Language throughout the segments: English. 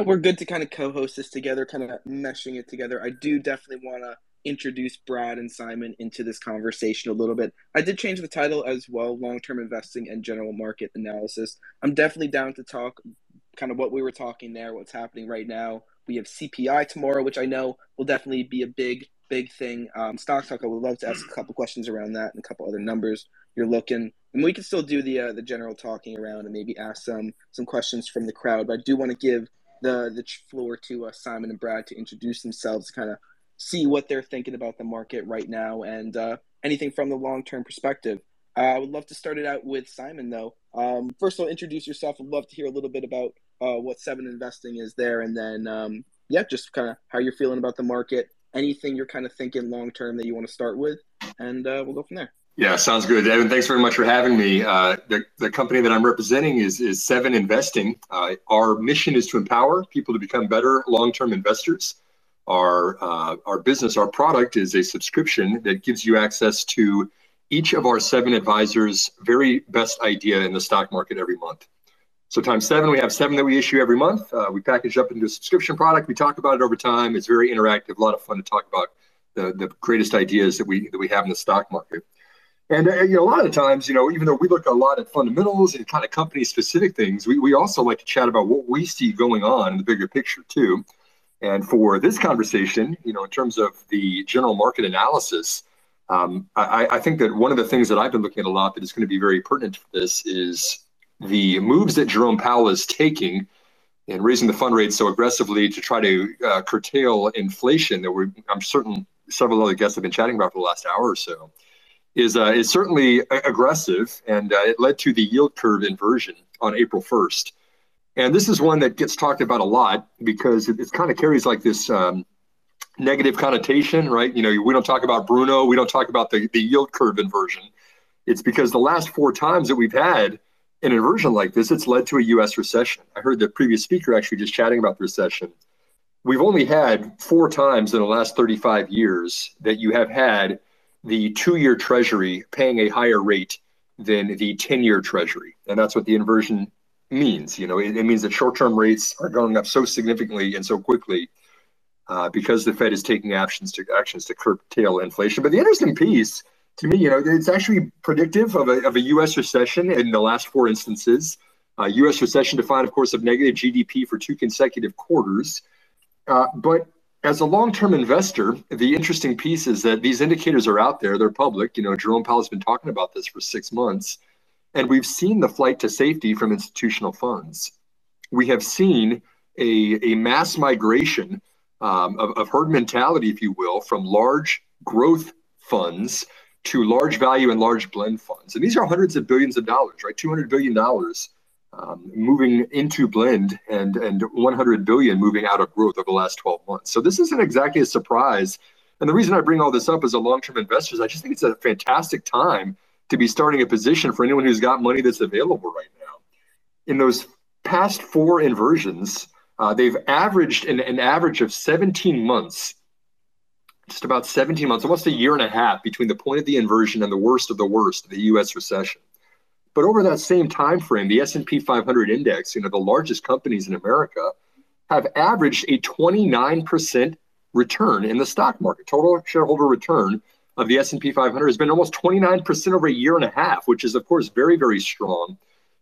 We're good to kind of co-host this together, kind of meshing it together. I do definitely want to introduce Brad and Simon into this conversation a little bit. I did change the title as well, long-term investing and general market analysis. I'm definitely down to talk kind of what we were talking there, what's happening right now. We have CPI tomorrow, which I know will definitely be a big, big thing. Um, Stock Talk, I would love to ask a couple questions around that and a couple other numbers you're looking. And we can still do the uh, the general talking around and maybe ask some some questions from the crowd. But I do want to give the the floor to uh, Simon and Brad to introduce themselves, kind of see what they're thinking about the market right now, and uh, anything from the long term perspective. Uh, I would love to start it out with Simon, though. Um, first all, introduce yourself. I'd love to hear a little bit about uh, what Seven Investing is there, and then um, yeah, just kind of how you're feeling about the market. Anything you're kind of thinking long term that you want to start with, and uh, we'll go from there. Yeah, sounds good. Evan, thanks very much for having me. Uh, the, the company that I'm representing is, is Seven Investing. Uh, our mission is to empower people to become better long term investors. Our, uh, our business, our product is a subscription that gives you access to each of our seven advisors' very best idea in the stock market every month. So times seven, we have seven that we issue every month. Uh, we package up into a subscription product. We talk about it over time. It's very interactive, a lot of fun to talk about the, the greatest ideas that we, that we have in the stock market. And uh, you know, a lot of times, you know, even though we look a lot at fundamentals and kind of company specific things, we, we also like to chat about what we see going on in the bigger picture too. And for this conversation, you know, in terms of the general market analysis, um, I, I, think that one of the things that I've been looking at a lot that is going to be very pertinent for this is the moves that Jerome Powell is taking in raising the fund rate so aggressively to try to uh, curtail inflation that we're, I'm certain several other guests have been chatting about for the last hour or so is uh, is certainly aggressive, and uh, it led to the yield curve inversion on April 1st. And this is one that gets talked about a lot because it, it kind of carries like this um, negative connotation, right? You know, we don't talk about Bruno, we don't talk about the, the yield curve inversion. It's because the last four times that we've had an inversion like this, it's led to a U.S. recession. I heard the previous speaker actually just chatting about the recession. We've only had four times in the last 35 years that you have had the two year treasury paying a higher rate than the 10 year treasury. And that's what the inversion means. You know, it, it means that short term rates are going up so significantly and so quickly uh, because the Fed is taking actions to actions to curtail inflation. But the interesting piece to me, you know, it's actually predictive of a, of a U.S. recession in the last four instances. Uh, U.S. recession defined, of course, of negative GDP for two consecutive quarters. Uh, but as a long-term investor, the interesting piece is that these indicators are out there; they're public. You know, Jerome Powell has been talking about this for six months, and we've seen the flight to safety from institutional funds. We have seen a, a mass migration um, of, of herd mentality, if you will, from large growth funds to large value and large blend funds, and these are hundreds of billions of dollars, right? Two hundred billion dollars um, moving into blend and and 100 billion moving out of growth over the last 12 months. So this isn't exactly a surprise. And the reason I bring all this up as a long-term investor is I just think it's a fantastic time to be starting a position for anyone who's got money that's available right now. In those past four inversions, uh, they've averaged an, an average of 17 months, just about 17 months, almost a year and a half between the point of the inversion and the worst of the worst the U.S. recession. But over that same time frame, the S&P 500 index, you know, the largest companies in America, have averaged a 29% return in the stock market. Total shareholder return of the S&P 500 has been almost 29% over a year and a half, which is of course very very strong.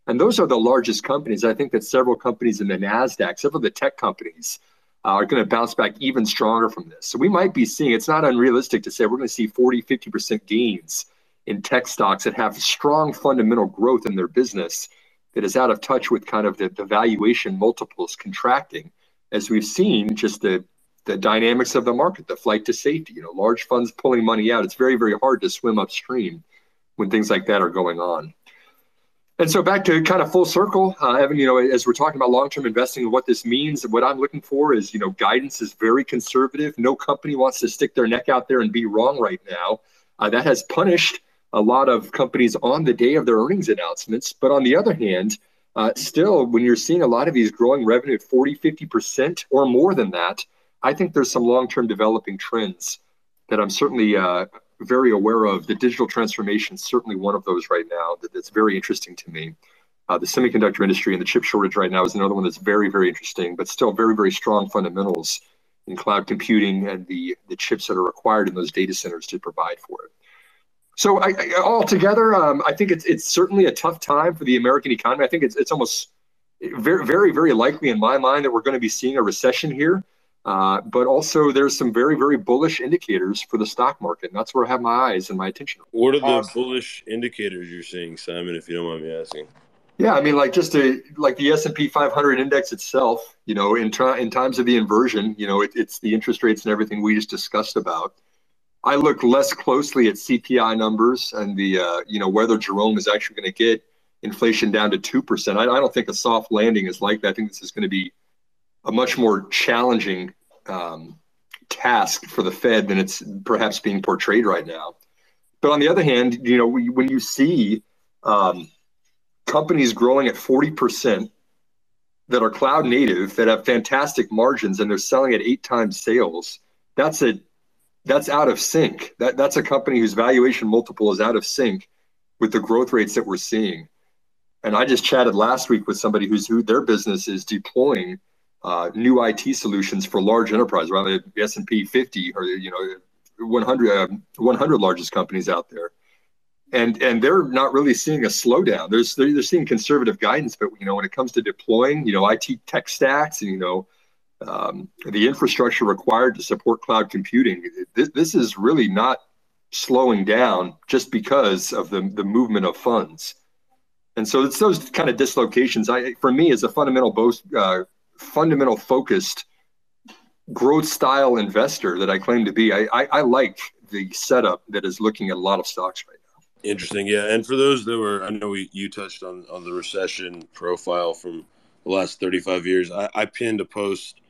And those are the largest companies. I think that several companies in the Nasdaq, several of the tech companies, uh, are going to bounce back even stronger from this. So we might be seeing. It's not unrealistic to say we're going to see 40, 50% gains in tech stocks that have strong fundamental growth in their business that is out of touch with kind of the, the valuation multiples contracting as we've seen just the the dynamics of the market the flight to safety you know large funds pulling money out. It's very very hard to swim upstream when things like that are going on. And so back to kind of full circle uh, evan you know as we're talking about long-term investing and what this means what i'm looking for is you know guidance is very conservative. No company wants to stick their neck out there and be wrong right now. Uh, that has punished a lot of companies on the day of their earnings announcements. But on the other hand, uh, still, when you're seeing a lot of these growing revenue at 40, 50% or more than that, I think there's some long term developing trends that I'm certainly uh, very aware of. The digital transformation is certainly one of those right now that, that's very interesting to me. Uh, the semiconductor industry and the chip shortage right now is another one that's very, very interesting, but still very, very strong fundamentals in cloud computing and the, the chips that are required in those data centers to provide for it. So I, I, altogether, um, I think it's it's certainly a tough time for the American economy. I think it's it's almost very very very likely in my mind that we're going to be seeing a recession here. Uh, but also, there's some very very bullish indicators for the stock market, and that's where I have my eyes and my attention. What are the awesome. bullish indicators you're seeing, Simon? If you don't mind me asking. Yeah, I mean, like just a, like the S and P 500 index itself. You know, in in times of the inversion, you know, it, it's the interest rates and everything we just discussed about. I look less closely at CPI numbers and the uh, you know whether Jerome is actually going to get inflation down to two percent. I, I, don't think a soft landing is like that. I think this is going to be a much more challenging um, task for the Fed than it's perhaps being portrayed right now. But on the other hand, you know when you see um, companies growing at forty percent that are cloud native that have fantastic margins and they're selling at eight times sales, that's a that's out of sync. That that's a company whose valuation multiple is out of sync with the growth rates that we're seeing. And I just chatted last week with somebody who's who their business is deploying uh, new IT solutions for large enterprise, rather the S and P 50 or you know 100 uh, 100 largest companies out there. And and they're not really seeing a slowdown. There's they're, they're seeing conservative guidance, but you know when it comes to deploying, you know IT tech stacks and you know um, the infrastructure required to support cloud computing. This, this, is really not slowing down just because of the, the movement of funds. And so it's those kind of dislocations. I, for me, as a fundamental, both, uh, fundamental focused growth style investor that I claim to be, I, I, I like the setup that is looking at a lot of stocks right now. Interesting, yeah. And for those that were, I know we, you touched on on the recession profile from the last 35 years. I, I pinned a post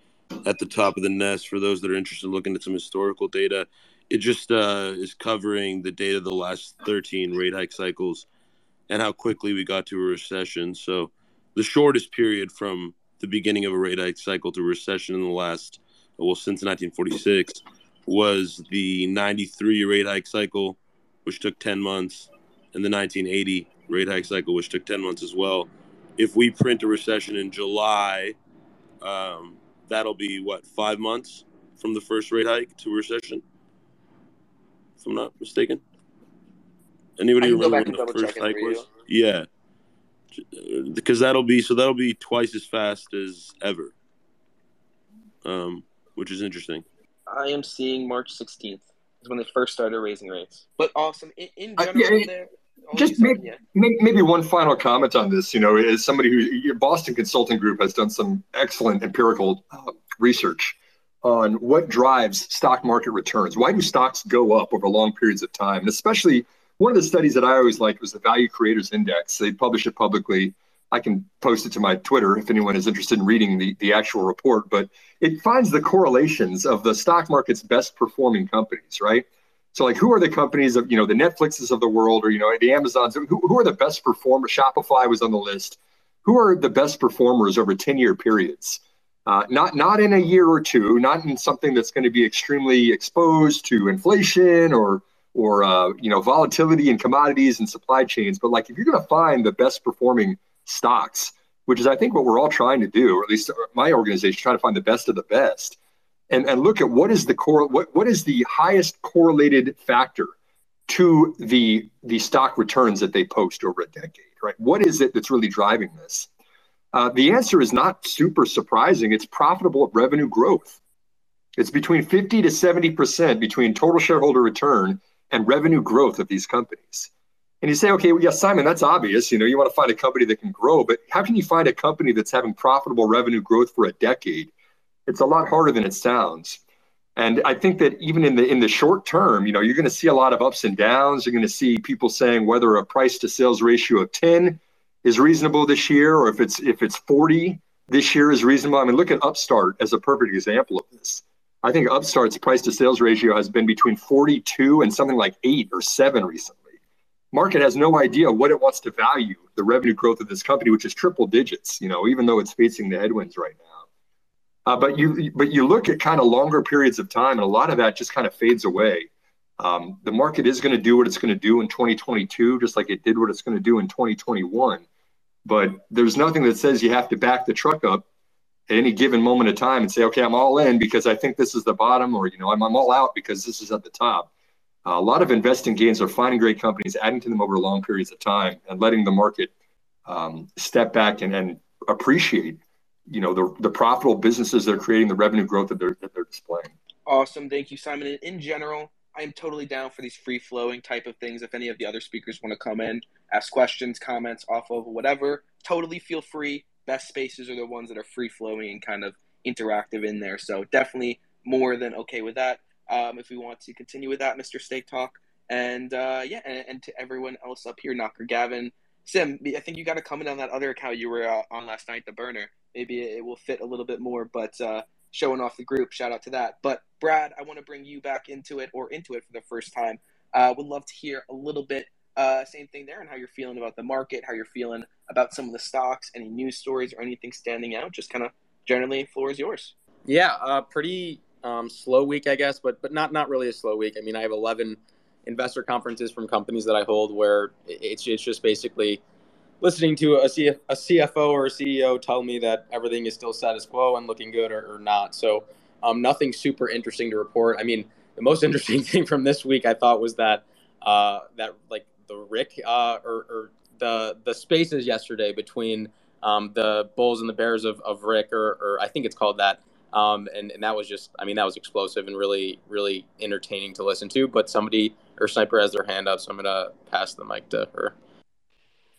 at the top of the nest for those that are interested in looking at some historical data. It just uh, is covering the data of the last 13 rate hike cycles and how quickly we got to a recession. So the shortest period from the beginning of a rate hike cycle to recession in the last, well, since 1946 was the 93 rate hike cycle, which took 10 months, and the 1980 rate hike cycle, which took 10 months as well. If we print a recession in July, um, that'll be what five months from the first rate hike to recession, if I'm not mistaken. Anybody remember when the first hike was? Yeah, because that'll be so that'll be twice as fast as ever, um, which is interesting. I am seeing March 16th is when they first started raising rates. But awesome in, in general, uh, yeah, just maybe, yeah. maybe one final comment on this. You know, as somebody who your Boston Consulting Group has done some excellent empirical uh, research on what drives stock market returns. Why do stocks go up over long periods of time? And especially one of the studies that I always liked was the Value Creators Index. They publish it publicly. I can post it to my Twitter if anyone is interested in reading the, the actual report, but it finds the correlations of the stock market's best performing companies, right? So like, who are the companies of, you know, the Netflixes of the world or, you know, the Amazons, who, who are the best performers? Shopify was on the list. Who are the best performers over 10 year periods? Uh, not, not in a year or two, not in something that's going to be extremely exposed to inflation or, or, uh, you know, volatility in commodities and supply chains. But like, if you're going to find the best performing stocks, which is, I think, what we're all trying to do, or at least my organization, trying to find the best of the best and, and look at what is the core what, what is the highest correlated factor to the the stock returns that they post over a decade right? What is it that's really driving this? Uh, the answer is not super surprising. It's profitable revenue growth. It's between 50 to 70 percent between total shareholder return and revenue growth of these companies. And you say okay well yes simon that's obvious. You know you want to find a company that can grow but how can you find a company that's having profitable revenue growth for a decade it's a lot harder than it sounds. And I think that even in the in the short term, you know, you're going to see a lot of ups and downs. You're going to see people saying whether a price to sales ratio of 10 is reasonable this year, or if it's if it's 40 this year is reasonable. I mean, look at Upstart as a perfect example of this. I think Upstart's price to sales ratio has been between 42 and something like eight or seven recently. Market has no idea what it wants to value the revenue growth of this company, which is triple digits, you know, even though it's facing the headwinds right now. Uh, but you but you look at kind of longer periods of time, and a lot of that just kind of fades away. Um, the market is going to do what it's going to do in 2022, just like it did what it's going to do in 2021. but there's nothing that says you have to back the truck up at any given moment of time and say, okay, I'm all in because I think this is the bottom, or you know, I'm, I'm all out because this is at the top. Uh, a lot of investing gains are finding great companies, adding to them over long periods of time, and letting the market um, step back and, and appreciate, you know, the, the profitable businesses they're creating, the revenue growth that they're that they're displaying. Awesome, thank you, Simon. And in general, I am totally down for these free flowing type of things. If any of the other speakers want to come in, ask questions, comments off of whatever, totally feel free. Best spaces are the ones that are free flowing and kind of interactive in there. So definitely more than okay with that. Um, if we want to continue with that, Mr. Steak Talk, and uh, yeah, and, and, to everyone else up here, Knocker Gavin, Sim, I think you got to comment on that other account you were uh, on last night, the burner. Maybe it will fit a little bit more, but uh, showing off the group, shout out to that. But Brad, I want to bring you back into it or into it for the first time. Uh, would love to hear a little bit, uh, same thing there, and how you're feeling about the market, how you're feeling about some of the stocks, any news stories or anything standing out. Just kind of generally, floor is yours. Yeah, uh, pretty um, slow week, I guess, but but not not really a slow week. I mean, I have 11 investor conferences from companies that I hold where it's it's just basically listening to a, CF, a CFO or a CEO tell me that everything is still status quo and looking good or, or not. So um, nothing super interesting to report. I mean, the most interesting thing from this week I thought was that uh, that like the Rick uh, or, or, the the spaces yesterday between um, the Bulls and the Bears of, of Rick or, or I think it's called that. Um, and, and that was just, I mean, that was explosive and really, really entertaining to listen to. But somebody or Sniper has their hand up, so I'm going to pass the mic to her.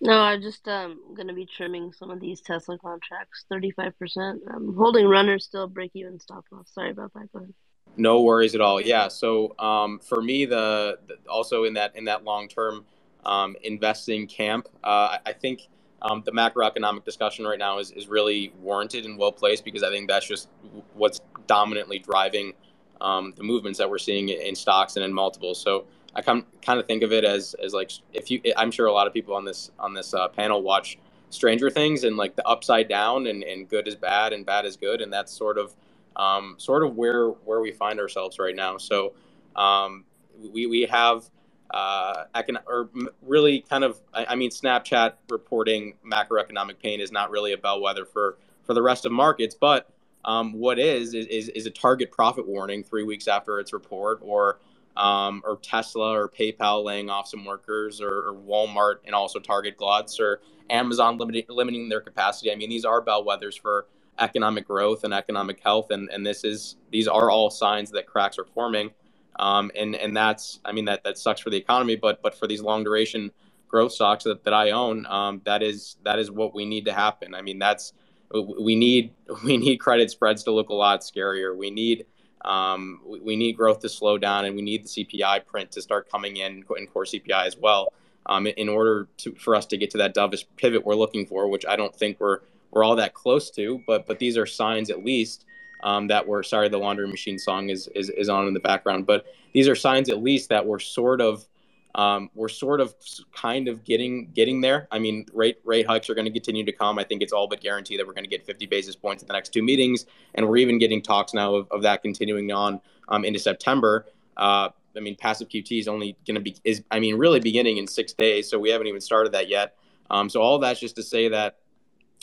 No, I'm just um gonna be trimming some of these Tesla contracts, thirty five percent. I'm holding runners still break even stop loss. Sorry about that. Go ahead. No worries at all. Yeah. So um, for me, the, the, also in that in that long term um, investing camp, uh, I think um, the macroeconomic discussion right now is, is really warranted and well placed because I think that's just what's dominantly driving um, the movements that we're seeing in stocks and in multiples. So I kind kind of think of it as as like if you I'm sure a lot of people on this on this uh, panel watch Stranger Things and like the upside down and, and good is bad and bad is good and that's sort of um, sort of where where we find ourselves right now. So um, we we have uh, econ- or really kind of I, I, mean Snapchat reporting macroeconomic pain is not really a bellwether for for the rest of markets, but um, what is, is is a target profit warning three weeks after its report or um, or Tesla or PayPal laying off some workers, or, or Walmart and also Target Gluts, or Amazon limiting, limiting their capacity. I mean, these are bellwethers for economic growth and economic health, and, and this is these are all signs that cracks are forming, um, and and that's I mean that that sucks for the economy, but but for these long duration growth stocks that, that I own, um, that is that is what we need to happen. I mean that's we need we need credit spreads to look a lot scarier. We need um, we, we, need growth to slow down, and we need the CPI print to start coming in in core CPI as well, um, in order to, for us to get to that dovish pivot we're looking for, which I don't think we're we're all that close to. But but these are signs at least um, that we're sorry the laundry machine song is, is is on in the background, but these are signs at least that we're sort of um, we're sort of kind of getting getting there. I mean, rate rate hikes are going to continue to come. I think it's all but guaranteed that we're going to get 50 basis points in the next two meetings, and we're even getting talks now of, of that continuing on um, into September. Uh, I mean, passive QT is only going to be is I mean, really beginning in six days, so we haven't even started that yet. Um, so all that's just to say that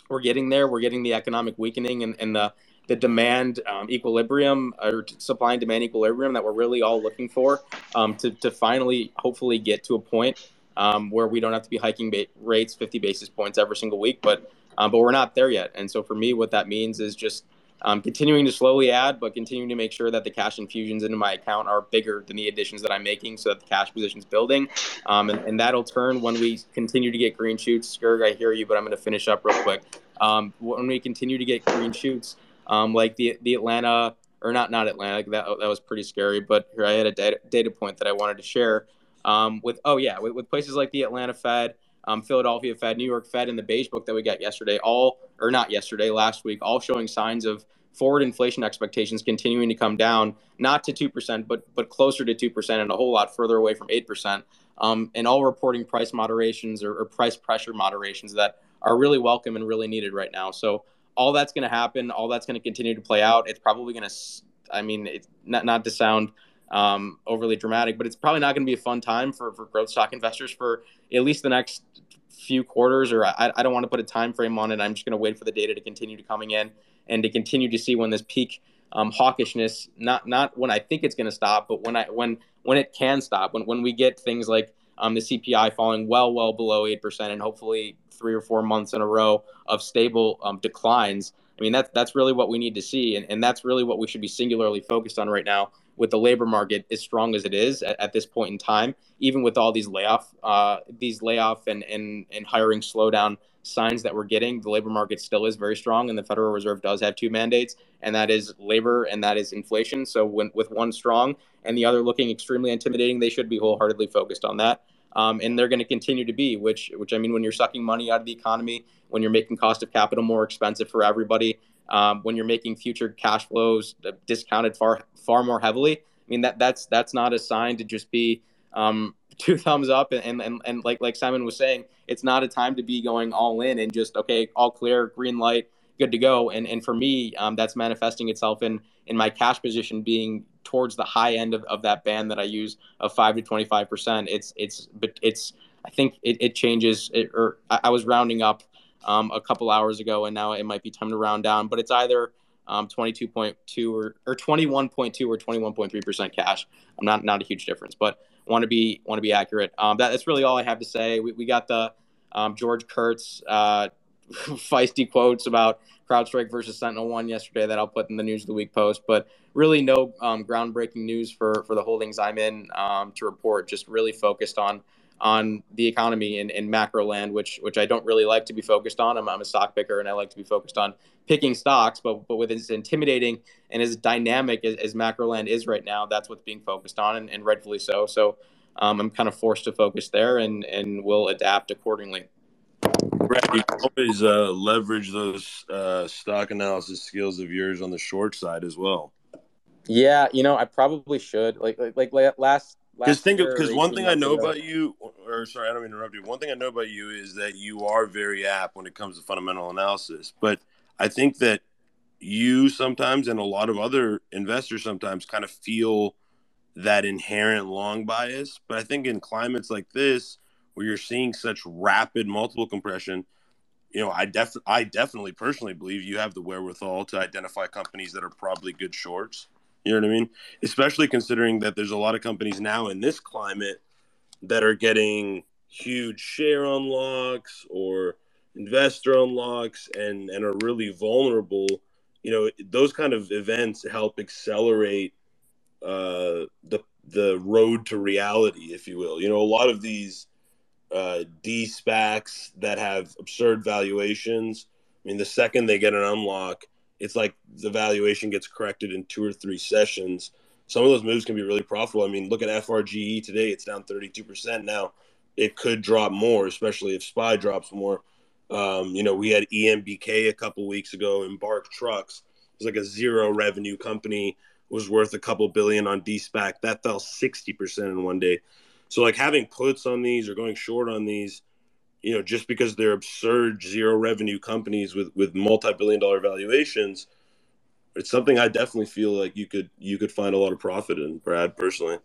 we're getting there. We're getting the economic weakening and, and the the demand um, equilibrium or supply and demand equilibrium that we're really all looking for um, to, to finally hopefully get to a point um, where we don't have to be hiking ba- rates 50 basis points every single week but um, but we're not there yet. And so for me what that means is just um, continuing to slowly add but continuing to make sure that the cash infusions into my account are bigger than the additions that i'm making so that the cash position is building. Um, and, and, that'll turn when we continue to get green shoots. Skirg, i hear you but i'm going to finish up real quick. When we continue to get green shoots um, like the the Atlanta or not not Atlanta that that was pretty scary. But here I had a data, data point that I wanted to share um, with oh yeah with, with, places like the Atlanta Fed, um, Philadelphia Fed, New York Fed, and the Beige Book that we got yesterday, all or not yesterday, last week, all showing signs of forward inflation expectations continuing to come down, not to two percent, but but closer to two percent and a whole lot further away from eight percent. Um, and all reporting price moderations or, or price pressure moderations that are really welcome and really needed right now. So all that's going to happen. All that's going to continue to play out. It's probably going to, I mean, it's not not to sound um, overly dramatic, but it's probably not going to be a fun time for for growth stock investors for at least the next few quarters, or I, I don't want to put a time frame on it. I'm just going to wait for the data to continue to coming in and to continue to see when this peak um, hawkishness, not not when I think it's going to stop, but when I when when it can stop, when when we get things like um, the CPI falling well well below eight percent, and hopefully three or four months in a row of stable um, declines. I mean, that's that's really what we need to see, and, and that's really what we should be singularly focused on right now with the labor market as strong as it is at, at this point in time, even with all these layoff, uh, these layoff and, and and hiring slowdown signs that we're getting, the labor market still is very strong, and the Federal Reserve does have two mandates, and that is labor and that is inflation. So when with one strong and the other looking extremely intimidating, they should be wholeheartedly focused on that. Um, and they're going to continue to be, which which I mean, when you're sucking money out of the economy, when you're making cost of capital more expensive for everybody, um, when you're making future cash flows discounted far far more heavily. I mean that that's that's not a sign to just be um, two thumbs up and, and and like like Simon was saying, it's not a time to be going all in and just okay, all clear, green light, good to go. And and for me, um, that's manifesting itself in in my cash position being towards the high end of, of that band that I use of five to twenty five percent. It's it's but it's I think it, it changes. It, or I, I was rounding up um, a couple hours ago, and now it might be time to round down. But it's either um, 22.2 or, or 21.2 or 21.3 percent cash. I'm not not a huge difference, but want to be want to be accurate. Um, that, that's really all I have to say. We, we got the um, George Kurtz uh, feisty quotes about CrowdStrike versus SentinelOne yesterday that I'll put in the news of the week post. But really, no um, groundbreaking news for for the holdings I'm in um, to report. Just really focused on on the economy in, in macro land, which which I don't really like to be focused on. I'm, I'm a stock picker and I like to be focused on picking stocks, but but with as intimidating and as dynamic as, as macro land is right now, that's what's being focused on and, and rightfully so. So um, I'm kind of forced to focus there and and will adapt accordingly. You always uh, leverage those uh, stock analysis skills of yours on the short side as well. Yeah, you know, I probably should. Like like, like last because think because one thing I know ago. about you, or sorry, I don't interrupt you. One thing I know about you is that you are very apt when it comes to fundamental analysis. But I think that you sometimes and a lot of other investors sometimes kind of feel that inherent long bias. But I think in climates like this, where you're seeing such rapid multiple compression, you know, I def I definitely personally believe you have the wherewithal to identify companies that are probably good shorts you know what I mean? Especially considering that there's a lot of companies now in this climate that are getting huge share unlocks or investor unlocks and and are really vulnerable. You know, those kind of events help accelerate uh, the the road to reality, if you will. You know, a lot of these uh, de-SPACs that have absurd valuations. I mean, the second they get an unlock, it's like the valuation gets corrected in two or three sessions. Some of those moves can be really profitable. I mean, look at FRGE today; it's down 32% now. It could drop more, especially if SPY drops more. Um, you know, we had EMBK a couple weeks ago, Embark Trucks. It was like a zero revenue company, was worth a couple billion on de-SPAC. That fell 60% in one day. So, like having puts on these or going short on these you know, just because they're absurd zero revenue companies with with multi-billion dollar valuations, it's something I definitely feel like you could you could find a lot of profit in, Brad, personally.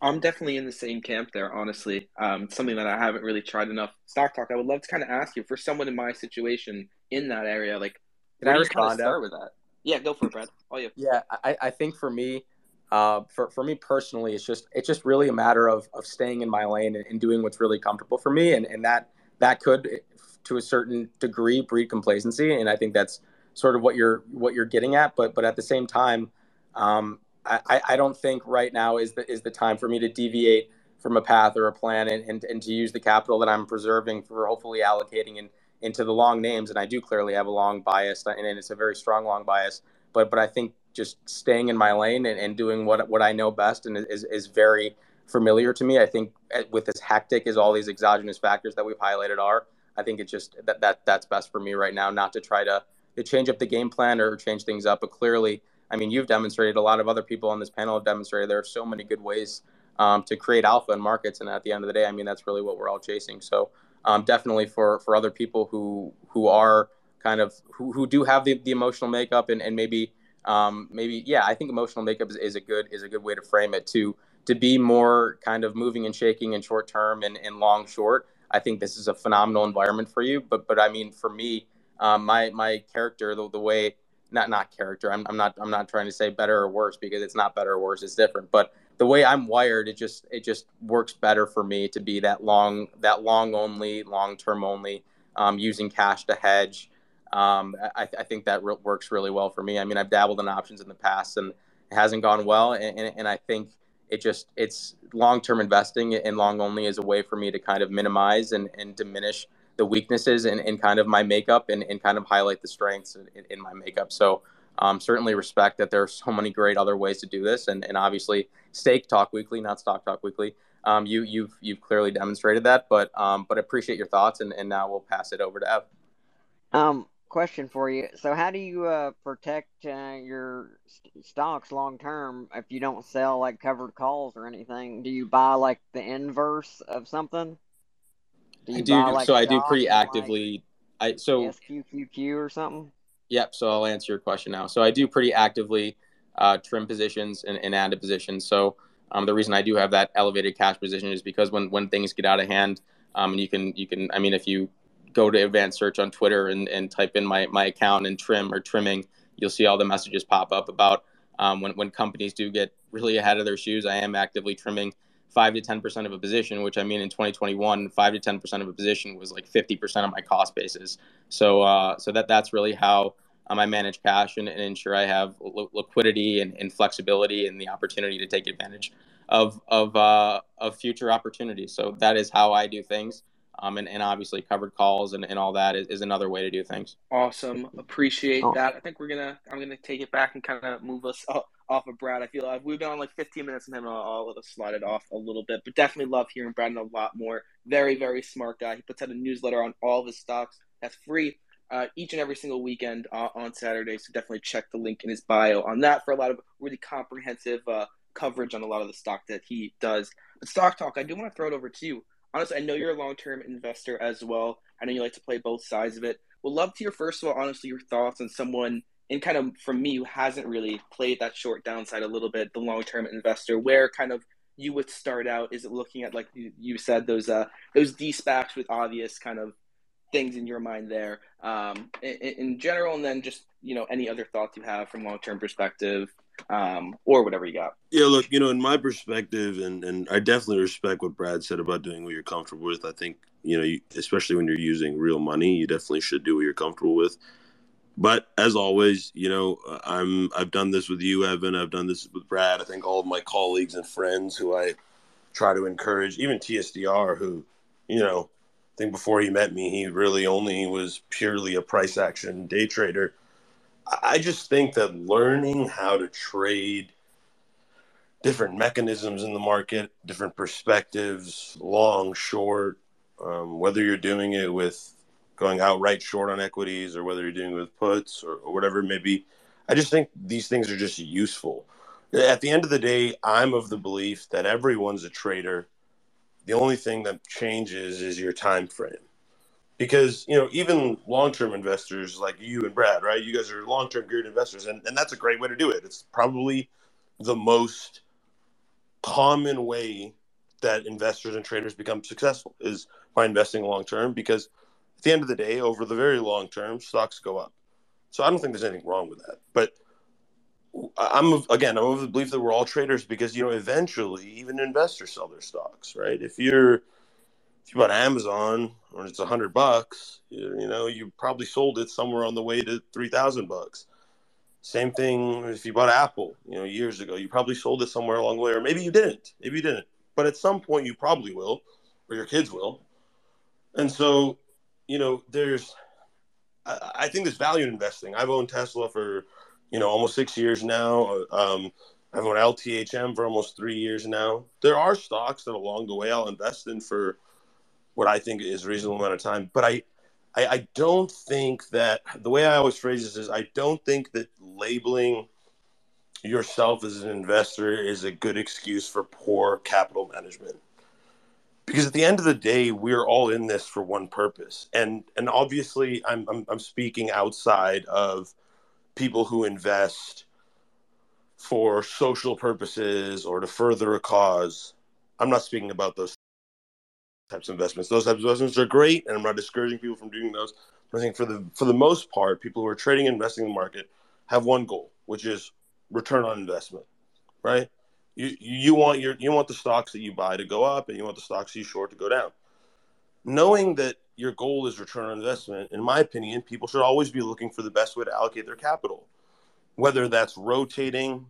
I'm definitely in the same camp there, honestly. Um, something that I haven't really tried enough. Stock talk. I would love to kind of ask you for someone in my situation in that area, like, can I respond? Start with that. Yeah, go for it, Brad. All you. Yeah, I, I think for me, uh, for for me personally, it's just it's just really a matter of of staying in my lane and, and doing what's really comfortable for me, and and that that could to a certain degree breed complacency and i think that's sort of what you're what you're getting at but but at the same time um, I, I don't think right now is the is the time for me to deviate from a path or a plan and, and, and to use the capital that I'm preserving for hopefully allocating in, into the long names. And I do clearly have a long bias and it's a very strong long bias. But but I think just staying in my lane and, and doing what what I know best and is, is very familiar to me. I think eh, with as hectic as all these exogenous factors that we've highlighted are, I think it's just that, that that's best for me right now, not to try to, to change up the game plan or change things up. But clearly, I mean, you've demonstrated, a lot of other people on this panel have demonstrated there are so many good ways um, to create alpha in markets. And at the end of the day, I mean, that's really what we're all chasing. So um, definitely for, for other people who, who are kind of, who, who do have the, the emotional makeup and, and maybe, um, maybe, yeah, I think emotional makeup is, is a good, is a good way to frame it to, to be more kind of moving and shaking in short term and, and long short. I think this is a phenomenal environment for you. But but I mean, for me, um, my my character, the, the way not not character, I'm, I'm not I'm not trying to say better or worse because it's not better or worse. It's different. But the way I'm wired, it just it just works better for me to be that long that long only, long term only, um, using cash to hedge. Um, I, I, think that re- works really well for me. I mean, I've dabbled in options in the past and it hasn't gone well, and, and, and I think it just it's long term investing in long only is a way for me to kind of minimize and, and diminish the weaknesses in, in kind of my makeup and, and kind of highlight the strengths in, in my makeup. So um, certainly respect that there are so many great other ways to do this, and, and obviously Stake Talk Weekly, not Stock Talk Weekly. Um, you you've you've clearly demonstrated that, but um, but appreciate your thoughts, and, and now we'll pass it over to Ev. Um, question for you. So, how do you uh, protect uh, your st- stocks long term if you don't sell like covered calls or anything? Do you buy like the inverse of something? Do I do. Buy, like, so I do pretty actively. Like I so SQQQ or something. Yep. So I'll answer your question now. So I do pretty actively uh, trim positions and, and add a position. So um, the reason I do have that elevated cash position is because when when things get out of hand, um, and you can you can I mean if you go to advanced search on Twitter and, and type in my, my account and trim or trimming, you'll see all the messages pop up about um, when, when companies do get really ahead of their shoes. I am actively trimming five to 10% of a position, which I mean in 2021, five to 10% of a position was like 50% of my cost basis. So, uh, so that that's really how um, I manage cash and, and ensure I have li- liquidity and, and, flexibility and the opportunity to take advantage of, of, uh, of future opportunities. So that is how I do things um, and, and obviously covered calls and, and all that is, is another way to do things. Awesome. Appreciate oh. that. I think we're going to, I'm going to take it back and kind of move us off of Brad. I feel like we've been on like 15 minutes and then I'll, I'll let us slide it off a little bit, but definitely love hearing Brad a lot more. Very, very smart guy. He puts out a newsletter on all of his stocks. That's free. Uh, each and every single weekend uh, on Saturday. So definitely check the link in his bio on that for a lot of really comprehensive uh, coverage on a lot of the stock that he does. But Stock Talk, I do want to throw it over to you honestly, I know you're a long term investor as well. I know you like to play both sides of it. Would love to hear first of all, honestly, your thoughts on someone and kind of from me who hasn't really played that short downside a little bit, the long term investor, where kind of you would start out? Is it looking at like you said those uh those de-SPACs with obvious kind of things in your mind there um, in, in general, and then just you know any other thoughts you have from long term perspective um, or whatever you got. Yeah, look, you know, in my perspective, and and I definitely respect what Brad said about doing what you're comfortable with. I think you know, you, especially when you're using real money, you definitely should do what you're comfortable with. But as always, you know, I'm I've done this with you, Evan. I've done this with Brad. I think all of my colleagues and friends who I try to encourage, even TSDR, who, you know, think before he met me, he really only was purely a price action day trader I just think that learning how to trade different mechanisms in the market, different perspectives, long, short, um, whether you're doing it with going outright short on equities or whether you're doing it with puts or, or whatever it may be, I just think these things are just useful. At the end of the day, I'm of the belief that everyone's a trader. The only thing that changes is your time frame. Because you know even long-term investors like you and brad right? You guys are long-term geared investors and, and that's a great way to do it. It's probably the most common way that investors and traders become successful is by investing long-term because at the end of the day over the very long term stocks go up. So i don't think there's anything wrong with that. But i'm again i'm of the belief that we're all traders because you know eventually even investors sell their stocks right if you're if you bought Amazon or it's a hundred bucks, you, you, know, you probably sold it somewhere on the way to three thousand bucks. Same thing if you bought Apple, you know, years ago, you probably sold it somewhere along the way, or maybe you didn't. Maybe you didn't, but at some point you probably will, or your kids will. And so, you know, there's, I, I think there's value in investing. I've owned Tesla for, you know, almost six years now. Um, I've owned LTHM for almost three years now. There are stocks that along the way I'll invest in for what I think is a reasonable amount of time. But I, I, I don't think that the way I always phrase this is I don't think that labeling yourself as an investor is a good excuse for poor capital management. Because at the end of the day, we're all in this for one purpose, and and obviously, I'm I'm, I'm speaking outside of people who invest for social purposes or to further a cause. I'm not speaking about those types of investments. Those types of investments are great, and I'm not discouraging people from doing those. But I think for the for the most part, people who are trading and investing in the market have one goal, which is return on investment, right? You you want your you want the stocks that you buy to go up, and you want the stocks you short to go down. Knowing that your goal is return on investment, in my opinion, people should always be looking for the best way to allocate their capital, whether that's rotating,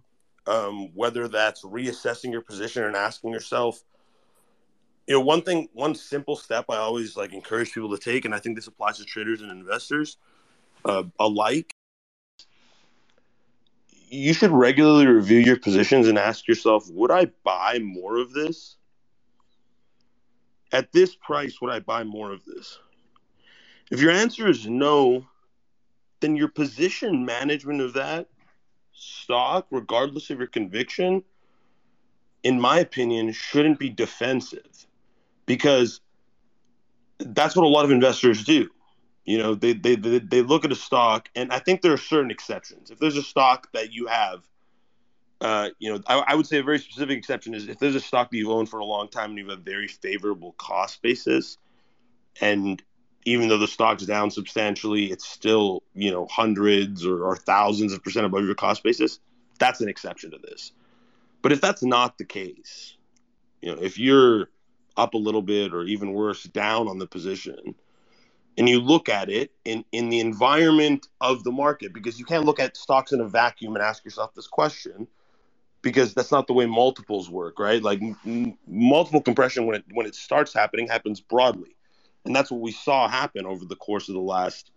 um, whether that's reassessing your position and asking yourself, you know, one thing, one simple step I always like encourage people to take, and I think this applies to traders and investors uh, alike. You should regularly review your positions and ask yourself, would I buy more of this? At this price, would I buy more of this? If your answer is no, then your position management of that stock, regardless of your conviction, in my opinion, shouldn't be defensive because that's what a lot of investors do. You know, they, they, they, they look at a stock, and I think there are certain exceptions. If there's a stock that you have, uh, you know, I, I, would say a very specific exception is if there's a stock that you've owned for a long time and you have a very favorable cost basis, and even though the stock's down substantially, it's still, you know, hundreds or, or thousands of percent above your cost basis. That's an exception to this. But if that's not the case, you know, if you're up a little bit or even worse, down on the position, and you look at it in, in the environment of the market, because you can't look at stocks in a vacuum and ask yourself this question, because that's not the way multiples work, right? Like m- multiple compression when it when it starts happening happens broadly. And that's what we saw happen over the course of the last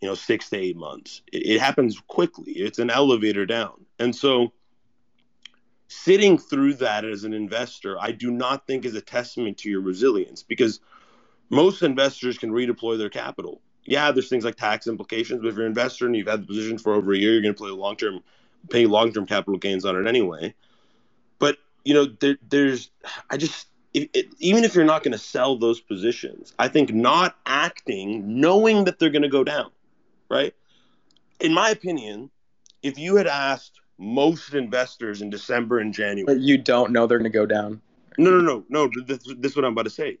you know six to eight months. It, it happens quickly. It's an elevator down. And so sitting through that as an investor i do not think is a testament to your resilience because most investors can redeploy their capital. Yeah there's things like tax implications but if you're an investor and you've had the position for over a year you're going to play a long term pay long term capital gains on it anyway but you know there, there's i just if, it, even if you're not going to sell those positions, I think not acting, knowing that they're going to go down, right? In my opinion, if you had asked most investors in December and January, but you don't know they're going to go down. No, no, no, no. This, this is what I'm about to say.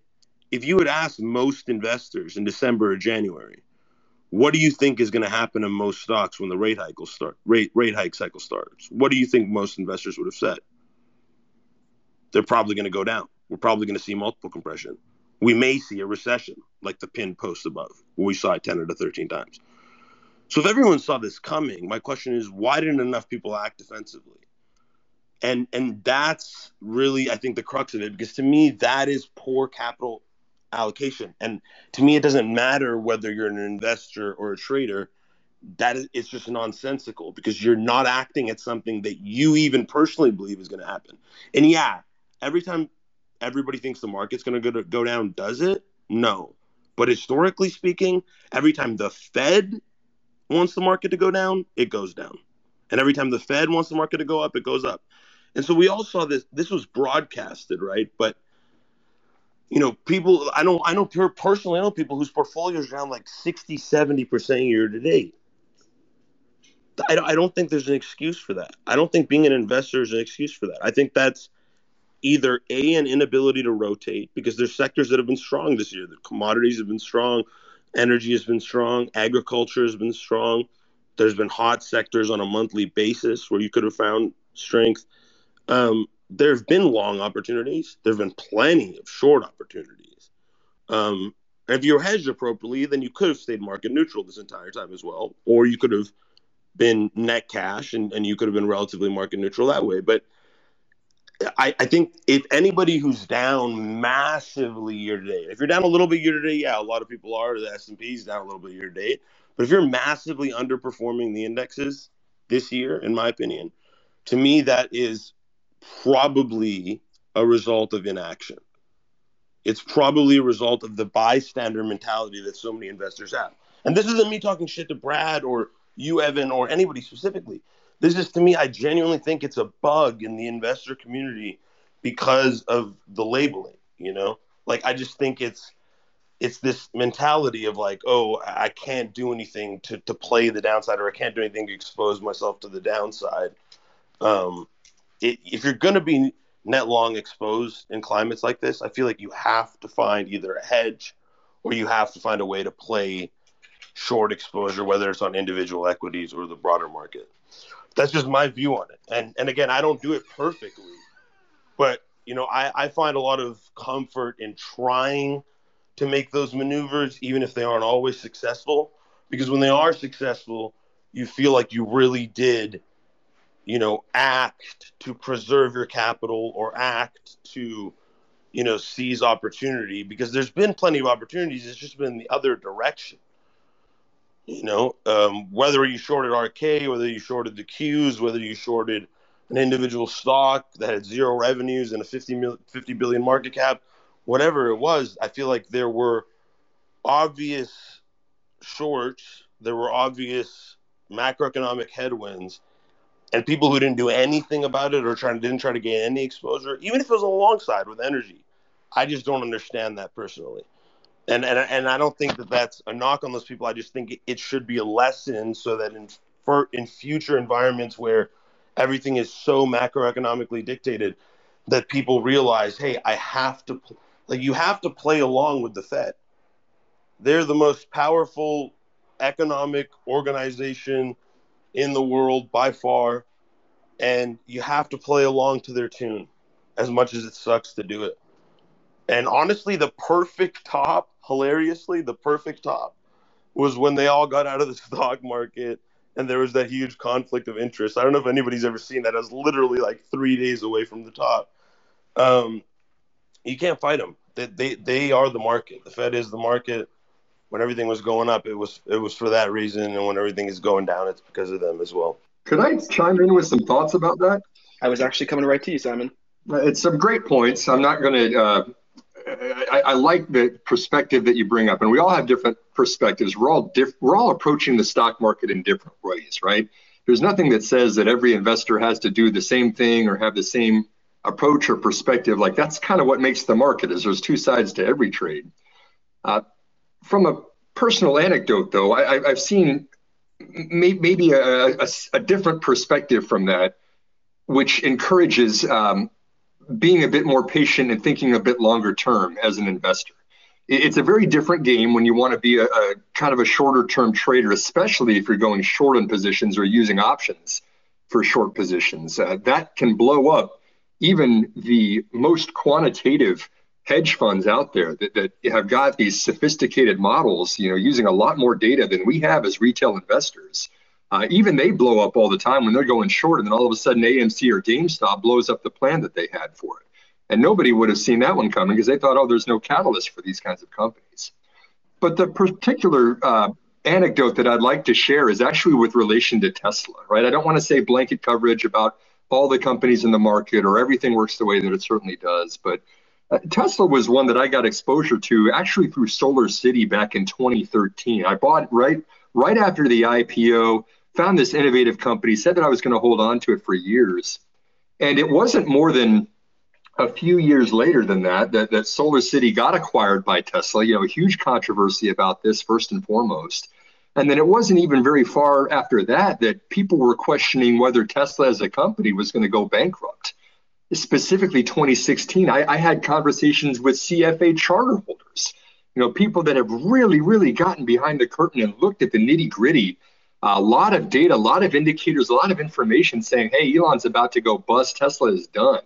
If you had asked most investors in December or January, what do you think is going to happen in most stocks when the rate hike will start? Rate rate hike cycle starts. What do you think most investors would have said? They're probably going to go down we're probably going to see multiple compression. We may see a recession, like the pin post above, where we saw it 10 to 13 times. So if everyone saw this coming, my question is, why didn't enough people act defensively? And and that's really, I think, the crux of it, because to me, that is poor capital allocation. And to me, it doesn't matter whether you're an investor or a trader. That is, it's just nonsensical because you're not acting at something that you even personally believe is going to happen. And yeah, every time everybody thinks the market's going to go down does it? No. But historically speaking, every time the Fed wants the market to go down, it goes down. And every time the Fed wants the market to go up, it goes up. And so we all saw this. This was broadcasted, right? But you know, people. I know. I know. Personally, I know people whose portfolios down like 60, 70 percent year to date. I, I don't think there's an excuse for that. I don't think being an investor is an excuse for that. I think that's either a an inability to rotate because there's sectors that have been strong this year. The commodities have been strong, energy has been strong, agriculture has been strong. There's been hot sectors on a monthly basis where you could have found strength. Um, there have been long opportunities. There have been plenty of short opportunities. Um, if you're hedged appropriately, then you could have stayed market neutral this entire time as well, or you could have been net cash and, and you could have been relatively market neutral that way. But I, I, think if anybody who's down massively year to date, if you're down a little bit year to date, yeah, a lot of people are. The S and P's down a little bit year to date, but if you're massively underperforming the indexes this year, in my opinion, to me that is probably a result of inaction. It's probably a result of the bystander mentality that so many investors have. And this isn't me talking shit to Brad or you, Evan, or anybody specifically this is to me, I genuinely think it's a bug in the investor community because of the labeling. You know, like I just think it's it's this mentality of like, oh, I can't do anything to to play the downside, or I can't do anything to expose myself to the downside. Um, it, if you're gonna be net long exposed in climates like this, I feel like you have to find either a hedge or you have to find a way to play short exposure, whether it's on individual equities or the broader market. That's just my view on it. And and again, I don't do it perfectly, but you know, I, I find a lot of comfort in trying to make those maneuvers, even if they aren't always successful. Because when they are successful, you feel like you really did, you know, act to preserve your capital or act to, you know, seize opportunity. Because there's been plenty of opportunities. It's just been the other direction. You know, um, whether you shorted ARKK, whether you shorted the Qs, whether you shorted an individual stock that had zero revenues and a 50, mil, 50 billion market cap, whatever it was, I feel like there were obvious shorts, there were obvious macroeconomic headwinds, and people who didn't do anything about it or trying didn't try to gain any exposure, even if it was alongside with energy. I just don't understand that personally and and and I don't think that that's a knock on those people. I just think it should be a lesson so that in for in future environments where everything is so macroeconomically dictated that people realize, hey, I have to like you have to play along with the Fed. They're the most powerful economic organization in the world by far, and you have to play along to their tune as much as it sucks to do it. And honestly, the perfect top hilariously, the perfect top was when they all got out of the stock market and there was that huge conflict of interest. I don't know if anybody's ever seen that. I was literally like three days away from the top. Um, you can't fight them. They, they they are the market. The Fed is the market. When everything was going up, it was it was for that reason, and when everything is going down, it's because of them as well. Could I chime in with some thoughts about that? I was actually coming right to you, Simon. It's some great points. I'm not going to uh, I, I, like the perspective that you bring up, and we all have different perspectives. We're all diff- we're all approaching the stock market in different ways, right? There's nothing that says that every investor has to do the same thing or have the same approach or perspective. Like that's kind of what makes the market. Is there's two sides to every trade. Uh, from a personal anecdote, though, I, have seen may, maybe a, a, a, different perspective from that, which encourages um, being a bit more patient and thinking a bit longer term as an investor. It's a very different game when you want to be a, a kind of a shorter term trader, especially if you're going short on positions or using options for short positions. Uh, that can blow up even the most quantitative hedge funds out there that, that have got these sophisticated models, you know, using a lot more data than we have as retail investors. Uh, even they blow up all the time when they're going short, and then all of a sudden AMC or GameStop blows up the plan that they had for it. And nobody would have seen that one coming because they thought, oh, there's no catalyst for these kinds of companies. But the particular uh, anecdote that I'd like to share is actually with relation to Tesla, right? I don't want to say blanket coverage about all the companies in the market or everything works the way that it certainly does, but Tesla was one that I got exposure to actually through SolarCity back in 2013. I bought right right after the IPO found this innovative company, said that I was going to hold on to it for years. And it wasn't more than a few years later than that, that, that SolarCity got acquired by Tesla. You know, a huge controversy about this, first and foremost. And then it wasn't even very far after that that people were questioning whether Tesla as a company was going to go bankrupt. Specifically, 2016, I, I had conversations with CFA charter holders, you know, people that have really, really gotten behind the curtain and looked at the nitty gritty a lot of data, a lot of indicators, a lot of information saying, hey, Elon's about to go bust, Tesla is done.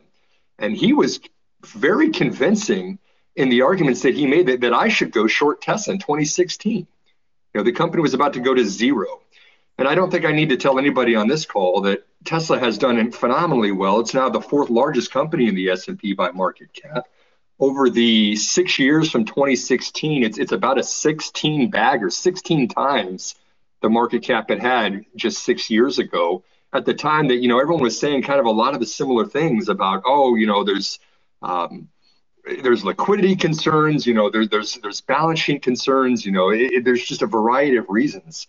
And he was very convincing in the arguments that he made that, that I should go short Tesla in 2016. You know, the company was about to go to zero. And I don't think I need to tell anybody on this call that Tesla has done phenomenally well. It's now the fourth largest company in the S&P by market cap. Over the six years from 2016, it's it's about a 16 bag or 16 times the market cap it had just six years ago. At the time that you know everyone was saying kind of a lot of the similar things about oh you know there's um, there's liquidity concerns you know there, there's there's balance sheet concerns you know it, it, there's just a variety of reasons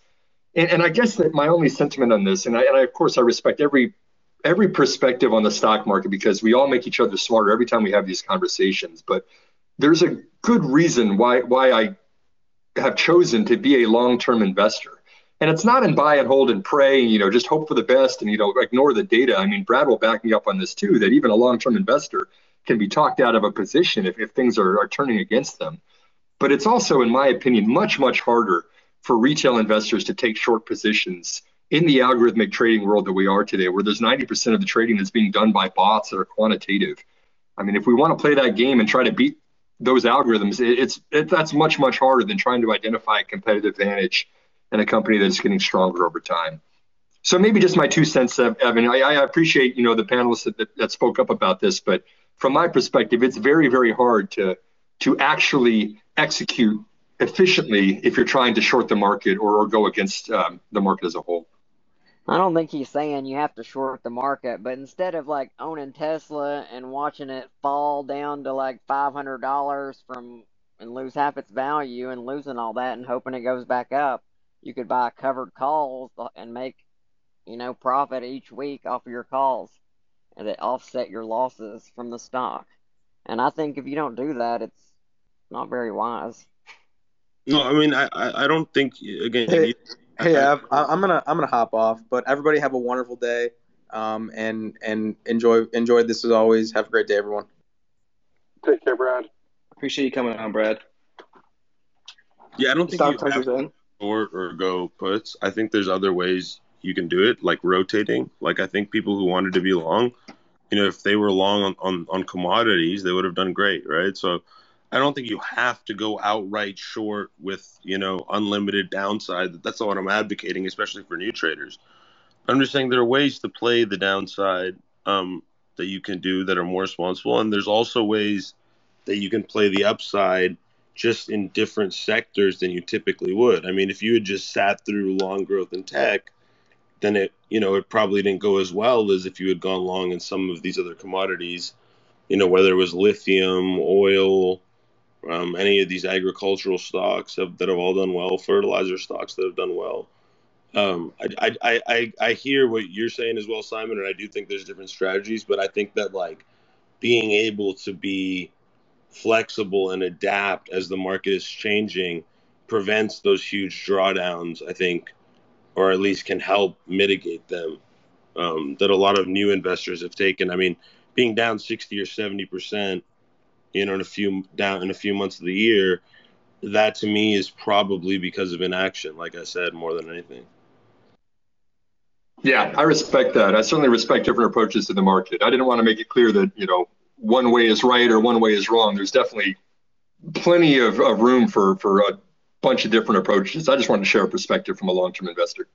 and, and I guess that my only sentiment on this and I, and I of course I respect every every perspective on the stock market because we all make each other smarter every time we have these conversations but there's a good reason why why I have chosen to be a long-term investor And it's not in buy and hold and pray, and, you know, just hope for the best and, you know, ignore the data. I mean, Brad will back me up on this too, that even a long-term investor can be talked out of a position if, if things are, are turning against them. But it's also, in my opinion, much, much harder for retail investors to take short positions in the algorithmic trading world that we are today, where there's 90% of the trading that's being done by bots that are quantitative. I mean, if we want to play that game and try to beat those algorithms, it, it's it, that's much, much harder than trying to identify a competitive advantage in a company that's getting stronger over time. So maybe just my two cents, Evan. I, I appreciate you know the panelists that, that, that, spoke up about this, but from my perspective, it's very very hard to to actually execute efficiently if you're trying to short the market or, or go against um, the market as a whole. I don't think he's saying you have to short the market, but instead of like owning Tesla and watching it fall down to like five hundred dollars from and lose half its value and losing all that and hoping it goes back up, you could buy covered calls and make, you know, profit each week off of your calls and that offset your losses from the stock. And I think if you don't do that, it's not very wise. No, I mean, I, I don't think again. Hey, hey Ev, I'm gonna I'm gonna hop off, but everybody have a wonderful day, um, and and enjoy enjoy this as always. Have a great day, everyone. Take care, Brad. Appreciate you coming on, Brad. Yeah, I don't think Stop you have, in short or go puts. I think there's other ways you can do it, like rotating. Like I think people who wanted to be long, you know, if they were long on, on, on commodities, they would have done great, right? So I don't think you have to go outright short with, you know, unlimited downside. That's not what I'm advocating, especially for new traders. I'm just saying there are ways to play the downside um, that you can do that are more responsible, and there's also ways that you can play the upside just in different sectors than you typically would. I mean, if you had just sat through long growth in tech, then it, you know, it probably didn't go as well as if you had gone long in some of these other commodities, you know, whether it was lithium, oil, um, any of these agricultural stocks have, that have all done well, fertilizer stocks that have done well. Um, I, I, I, I hear what you're saying as well, Simon, and I do think there's different strategies, but I think that like being able to be flexible and adapt as the market is changing prevents those huge drawdowns, I think, or at least can help mitigate them um, that a lot of new investors have taken. I mean, being down 60 or 70 percent, you know, in a few down in a few months of the year, that to me is probably because of inaction. Like I said, more than anything. Yeah, I respect that. I certainly respect different approaches to the market. I didn't want to make it clear that you know one way is right or one way is wrong. There's definitely plenty of, of room for, for a bunch of different approaches. I just wanted to share a perspective from a long term investor.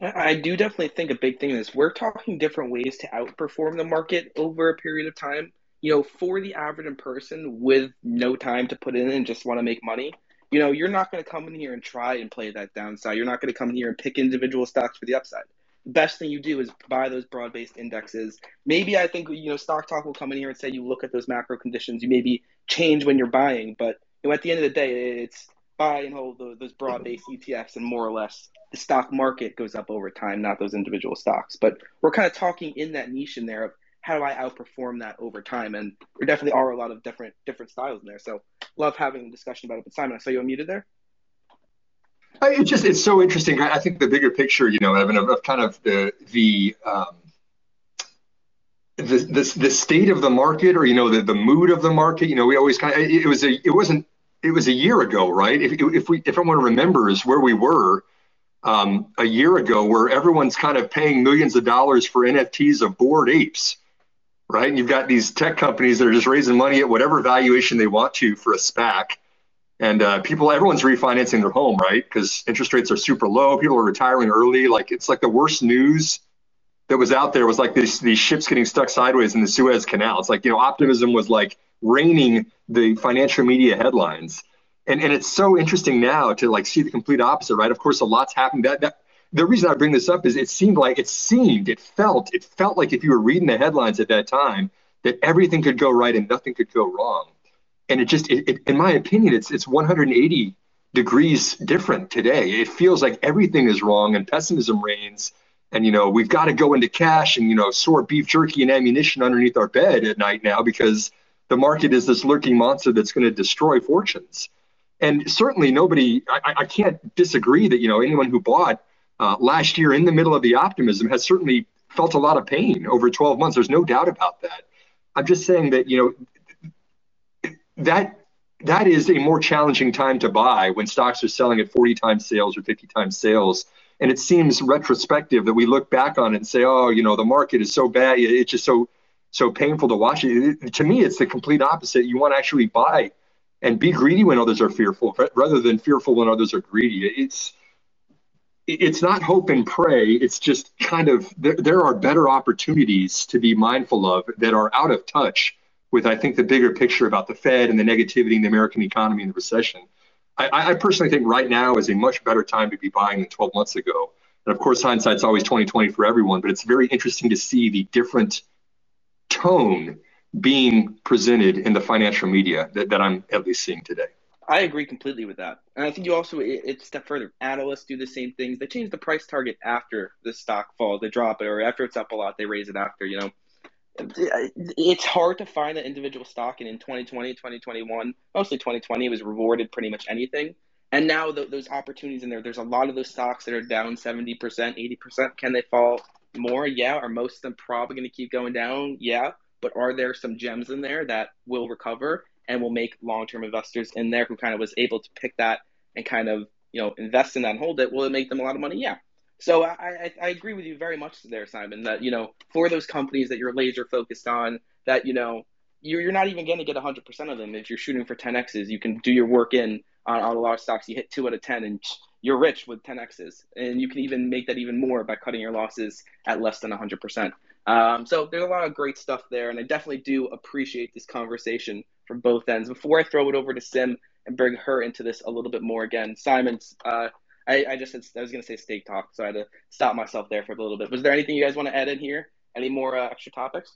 I do definitely think a big thing is we're talking different ways to outperform the market over a period of time. You know, for the average person with no time to put in and just want to make money, you know, you're not going to come in here and try and play that downside. You're not going to come in here and pick individual stocks for the upside The best thing you do is buy those broad-based indexes. Maybe I think you know Stock Talk will come in here and say you look at those macro conditions. You maybe change when you're buying, but you know, at the end of the day, it's buy and hold those, those broad-based ETFs, and more or less the stock market goes up over time, not those individual stocks. But we're kind of talking in that niche in there of how do I outperform that over time, and there definitely are a lot of different different styles in there. So love having a discussion about it. But Simon, I saw you unmuted there. It's just it's so interesting. I think the bigger picture, you know, Evan, of, of kind of the the um, the, the the state of the market, or you know, the the mood of the market. You know, we always kind of it was a it wasn't it was a year ago, right? If if we if everyone remembers where we were um, a year ago, where everyone's kind of paying millions of dollars for NFTs of bored apes, right? And you've got these tech companies that are just raising money at whatever valuation they want to for a SPAC. And uh, people everyone's refinancing their home right? Because interest rates are super low. People are retiring early. Like it's like the worst news that was out there was like these, these ships getting stuck sideways in the suez canal. It's like you know optimism was like reigning the financial media headlines. And and it's so interesting now to like see the complete opposite right? Of course a lot's happened. That, that the reason i bring this up is it seemed like it seemed it felt it felt like if you were reading the headlines at that time that everything could go right and nothing could go wrong. And it just it, it, in my opinion it's it's 180 degrees different today. It feels like everything is wrong and pessimism reigns. And you know we've got to go into cash and you know store beef jerky and ammunition underneath our bed at night now because the market is this lurking monster that's going to destroy fortunes. And certainly nobody, I, I can't disagree that, you know, anyone who bought uh, last year in the middle of the optimism has certainly felt a lot of pain over 12 months. There's no doubt about that. I'm just saying that, you know, that that is a more challenging time to buy when stocks are selling at 40 times sales or 50 times sales. And it seems retrospective that we look back on it and say, oh, you know, the market is so bad. It's just so so painful to watch it. it to me, it's the complete opposite. You want to actually buy and be greedy when others are fearful, rather than fearful when others are greedy. It's it's not hope and pray. It's just kind of there, there are better opportunities to be mindful of that are out of touch with, I think, the bigger picture about the Fed and the negativity in the American economy and the recession. I, I personally think right now is a much better time to be buying than 12 months ago. And of course, hindsight's always 2020 for everyone, but it's very interesting to see the different tone being presented in the financial media that, that I'm at least seeing today. I agree completely with that. And I think you also, it, it's step further. Analysts do the same things. They change the price target after the stock falls. They drop it, or after it's up a lot, they raise it after, you know. It's hard to find an individual stock. And in 2020, 2021, mostly 2020, it was rewarded pretty much anything. And now those opportunities in there, there's a lot of those stocks that are down 70%, 80%. Can they fall more? Yeah. Are most of them probably going to keep going down? Yeah. But are there some gems in there that will recover? And will make long-term investors in there who kind of was able to pick that and kind of you know invest in that and hold it will it make them a lot of money? Yeah. So I, I, I agree with you very much there simon that you know for those companies that you're laser focused on that you know you're, you're not even going to get 100% of them. If you're shooting for 10x's you can do your work in on, on a lot of stocks. You hit 2 out of 10 and you're rich with 10x's and you can even make that even more by cutting your losses at less than 100% um, so there's a lot of great stuff there and i definitely do appreciate this conversation from both ends. Before I throw it over to Sim and bring her into this a little bit more again, Simon's. Uh, I, I just said, I was going to say steak talk, so I had to stop myself there for a little bit. Was there anything you guys want to add in here? Any more uh, extra topics?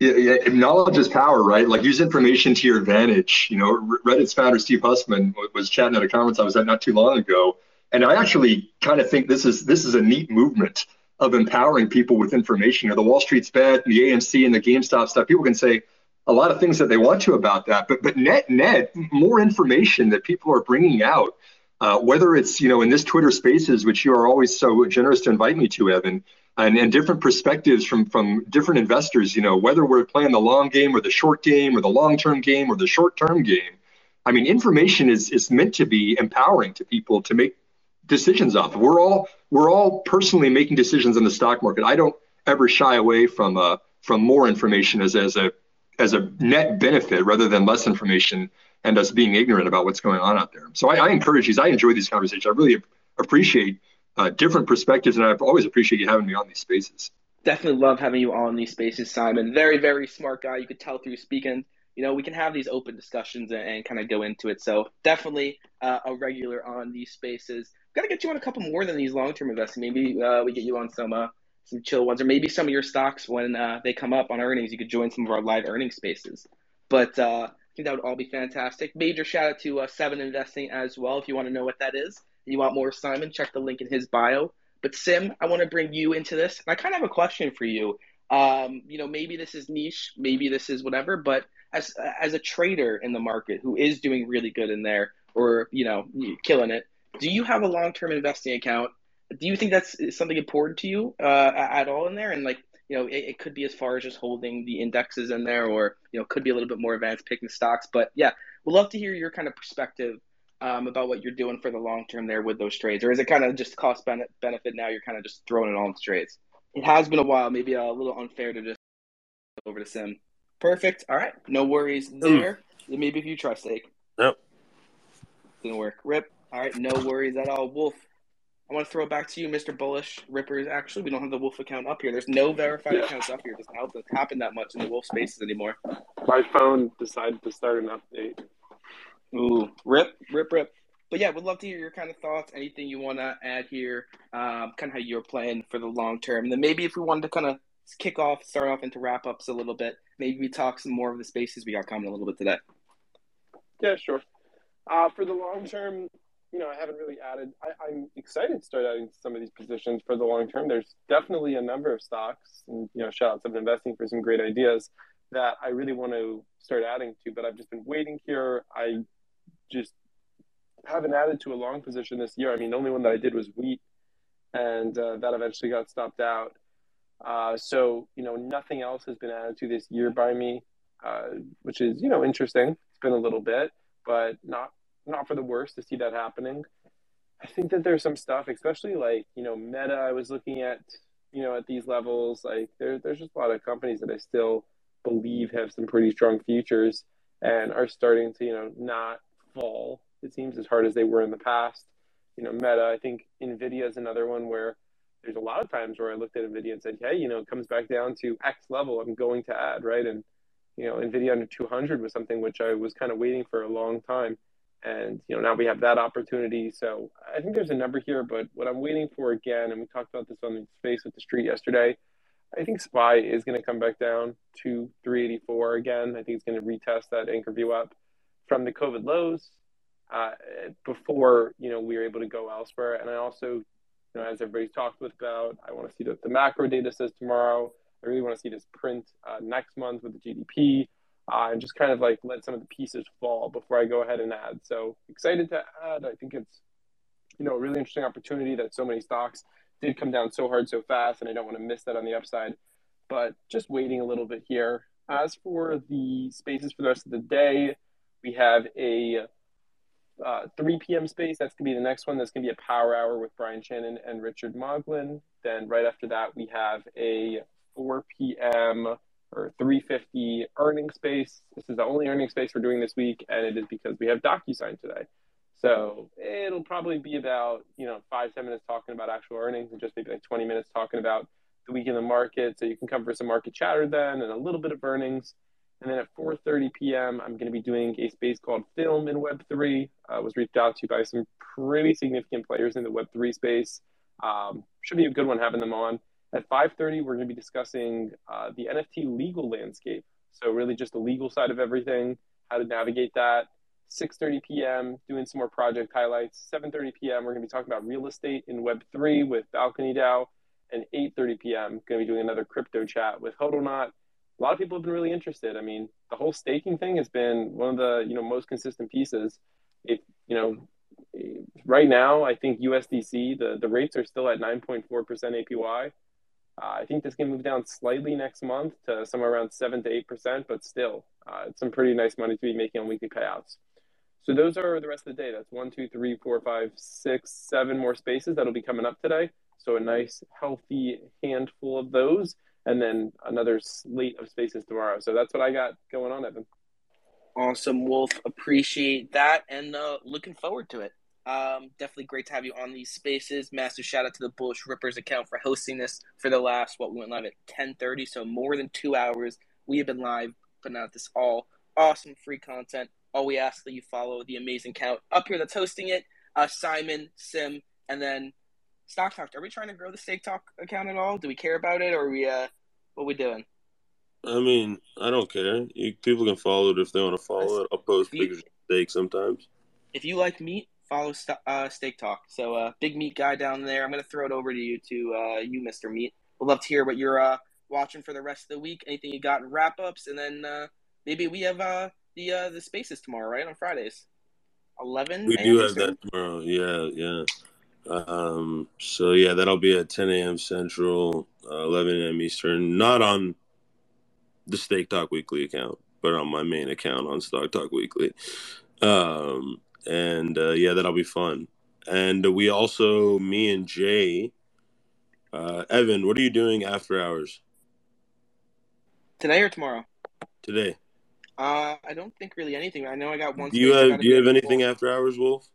Yeah, yeah, knowledge is power, right? Like use information to your advantage. You know, Reddit's founder Steve Huffman was chatting at a conference I was at not too long ago, and I actually kind of think this is this is a neat movement of empowering people with information. You know, the WallStreetBets, the AMC, and the GameStop stuff. People can say, a lot of things that they want to about that. But but net net, more information that people are bringing out, uh, whether it's you know in this Twitter Spaces, which you are always so generous to invite me to, Evan, and, and different perspectives from from different investors. You know whether we're playing the long game or the short game or the long term game or the short term game. I mean, information is is meant to be empowering to people to make decisions off. We're all we're all personally making decisions in the stock market. I don't ever shy away from uh, from more information as as a as a net benefit rather than less information and us being ignorant about what's going on out there. So I, I encourage these. I enjoy these conversations. I really appreciate uh, different perspectives, and I always appreciate you having me on these spaces. Definitely love having you on these spaces, Simon. Very, very smart guy. You could tell through speaking. You know, we can have these open discussions and, and kind of go into it. So definitely uh, a regular on these spaces. Got to get you on a couple more than these long-term investing. Maybe uh, we get you on some uh, some chill ones, or maybe some of your stocks when uh, they come up on earnings, you could join some of our live earning spaces. But uh, I think that would all be fantastic. Major shout out to uh, Seven Investing as well. If you want to know what that is, and you want more Simon, check the link in his bio. But Sim, I want to bring you into this, and I kind of have a question for you. Um, you know, maybe this is niche, maybe this is whatever, but as as a trader in the market who is doing really good in there, or you know, killing it, do you have a long term investing account? Do you think that's something important to you uh, at all in there? And like, you know, it, it, could be as far as just holding the indexes in there, or you know, could be a little bit more advanced picking stocks. But yeah, we'd love to hear your kind of perspective um, about what you're doing for the long term there with those trades, or is it kind of just cost benefit now? You're kind of just throwing it all in trades. It has been a while, maybe a little unfair to just over to Sim. Perfect. All right, no worries there. Mm. Maybe if you try steak. Nope. Didn't work. Rip. All right, no worries at all. Wolf. I want to throw it back to you, Mr. Bullish Rippers. Actually, we don't have the Wolf account up here. There's no verified accounts up here. It doesn't happen that much in the Wolf spaces anymore. My phone decided to start an update. Ooh, rip, rip, rip. But yeah, we'd love to hear your kind of thoughts. Anything you want to add here? Um, kind of how you're playing for the long term, and then maybe if we wanted to kind of kick off, start off into wrap ups a little bit. Maybe we talk some more of the spaces we got coming a little bit today. Yeah, sure. Uh, for the long term, you know, I haven't really added. I, am excited to start adding some of these positions for the long term. There's definitely a number of stocks, and you know, shout out investing for some great ideas that I really want to start adding to. But I've just been waiting here. I just haven't added to a long position this year. I mean, the only one that I did was wheat, and uh, that eventually got stopped out. Uh, so you know, nothing else has been added to this year by me, uh, which is you know interesting. It's been a little bit, but not not for the worst to see that happening. I think that there's some stuff, especially like you know Meta. I was looking at you know at these levels, like there, there's just a lot of companies that I still believe have some pretty strong futures and are starting to you know not fall. It seems as hard as they were in the past. You know, Meta. I think Nvidia is another one where there's a lot of times where I looked at Nvidia and said, hey, you know, it comes back down to X level. I'm going to add right, and you know, Nvidia under 200 was something which I was kind of waiting for a long time and you know now we have that opportunity. So i think there's a number here but what i'm waiting for again and we talked about this on the space with the street yesterday i think SPY is going to come back down to 384 again. I think it's going to retest that anchor VWAP from the covid lows uh, before you know we were able to go elsewhere. And i also you know as everybody's talked about i want to see what the macro data says tomorrow. I really want to see this print uh, next month with the gdp uh, and just kind of like let some of the pieces fall before I go ahead and add. So excited to add. I think it's you know a really interesting opportunity that so many stocks did come down so hard so fast, and I don't want to miss that on the upside. But just waiting a little bit here. As for the spaces for the rest of the day, we have a uh, 3 p.m. space. That's going to be the next one. That's going to be a power hour with Brian Shannon and Richard Moglen. Then right after that, we have a 4 p.m or 350 earning space. This is the only earning space we're doing this week, and it is because we have DocuSign today. So it'll probably be about you know five, ten minutes talking about actual earnings, and just maybe like 20 minutes talking about the week in the market. So you can come for some market chatter then, and a little bit of earnings. And then at 4:30 p.m., I'm going to be doing a space called Film in Web3. I was reached out to by some pretty significant players in the Web3 space. Um, should be a good one having them on. At 5:30, we're going to be discussing uh, the NFT legal landscape. So really, just the legal side of everything, how to navigate that. 6:30 p.m. doing some more project highlights. 7:30 p.m. we're going to be talking about real estate in Web3 with Balcony DAO, and 8:30 p.m. going to be doing another crypto chat with Hodlnaut. A lot of people have been really interested. I mean, the whole staking thing has been one of the you know most consistent pieces. If you know, right now, I think USDC the the rates are still at 9.4% APY. Uh, I think this can move down slightly next month to somewhere around seven to eight percent, but still, uh, it's some pretty nice money to be making on weekly payouts. So those are the rest of the day. That's one, two, three, four, five, six, seven more spaces that'll be coming up today. So a nice, healthy handful of those, and then another slate of spaces tomorrow. So that's what I got going on, Evan. Awesome, Wolf. Appreciate that, and uh, looking forward to it. Um, definitely great to have you on these spaces. Massive shout out to the Bullish Rippers account for hosting this for the last what we went live at ten thirty, so more than two hours. We have been live putting out this all awesome free content. All we ask that you follow the amazing account up here that's hosting it. Uh, Simon, Sim, and then Stock Talk. Are we trying to grow the Stake Talk account at all? Do we care about it, or are we uh, what are we doing? I mean, I don't care. You, people can follow it if they want to follow it. I'll post pictures of steak sometimes. If you like meat, follow St- uh, Steak Talk. So, uh, big meat guy down there. I'm going to throw it over to you, to uh, you, Mr. Meat. We'd love to hear what you're uh, watching for the rest of the week. Anything you got in wrap ups, and then uh, maybe we have uh, the uh, the spaces tomorrow, right on Fridays. Eleven. We do have that tomorrow. Yeah, yeah. Um, so yeah, that'll be at 10 a.m. Central, uh, 11 a.m. Eastern. Not on the Steak Talk Weekly account, but on my main account on Stock Talk Weekly. Um, and uh, yeah, that'll be fun. And we also, me and Jay, uh, Evan, what are you doing after hours? Today or tomorrow? Today. Uh, I don't think really anything. I know I got one. Do you have Do you have anything after hours, Wolf?